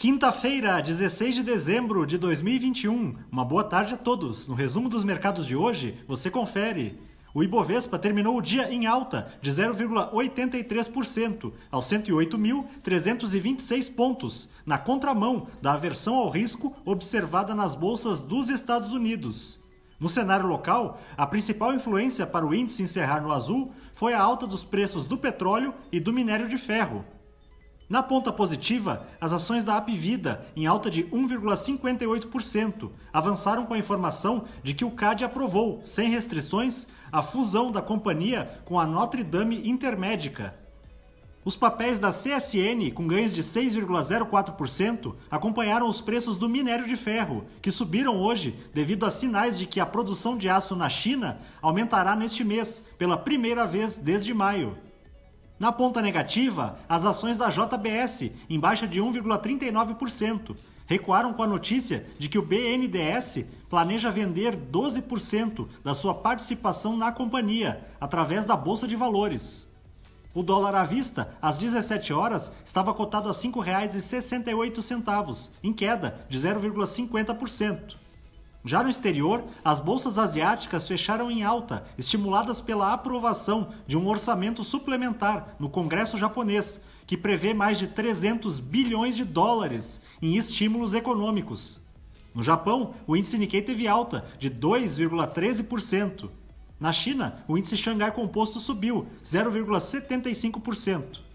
Quinta-feira, 16 de dezembro de 2021. Uma boa tarde a todos. No resumo dos mercados de hoje, você confere. O Ibovespa terminou o dia em alta de 0,83% aos 108.326 pontos, na contramão da aversão ao risco observada nas bolsas dos Estados Unidos. No cenário local, a principal influência para o índice encerrar no azul foi a alta dos preços do petróleo e do minério de ferro. Na ponta positiva, as ações da Apvida, em alta de 1,58%, avançaram com a informação de que o CAD aprovou, sem restrições, a fusão da companhia com a Notre Dame Intermédica. Os papéis da CSN, com ganhos de 6,04%, acompanharam os preços do minério de ferro, que subiram hoje devido a sinais de que a produção de aço na China aumentará neste mês, pela primeira vez desde maio. Na ponta negativa, as ações da JBS, em baixa de 1,39%, recuaram com a notícia de que o BNDES planeja vender 12% da sua participação na companhia através da Bolsa de Valores. O dólar à vista, às 17 horas, estava cotado a R$ 5,68, em queda de 0,50%. Já no exterior, as bolsas asiáticas fecharam em alta, estimuladas pela aprovação de um orçamento suplementar no Congresso japonês, que prevê mais de 300 bilhões de dólares em estímulos econômicos. No Japão, o índice Nikkei teve alta de 2,13%. Na China, o índice Xangai Composto subiu 0,75%.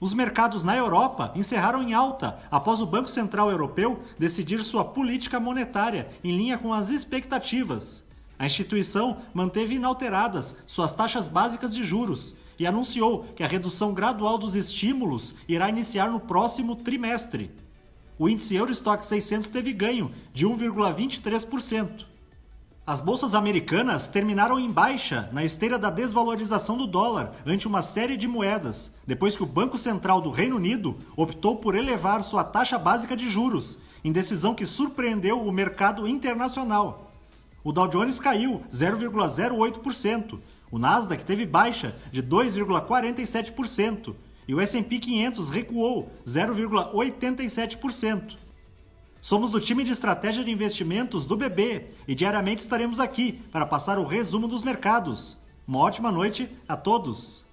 Os mercados na Europa encerraram em alta após o Banco Central Europeu decidir sua política monetária em linha com as expectativas. A instituição manteve inalteradas suas taxas básicas de juros e anunciou que a redução gradual dos estímulos irá iniciar no próximo trimestre. O índice Eurostock 600 teve ganho de 1,23%. As bolsas americanas terminaram em baixa na esteira da desvalorização do dólar ante uma série de moedas, depois que o Banco Central do Reino Unido optou por elevar sua taxa básica de juros, em decisão que surpreendeu o mercado internacional. O Dow Jones caiu 0,08%, o Nasdaq teve baixa de 2,47% e o S&P 500 recuou 0,87%. Somos do time de estratégia de investimentos do BB e diariamente estaremos aqui para passar o resumo dos mercados. Uma ótima noite a todos!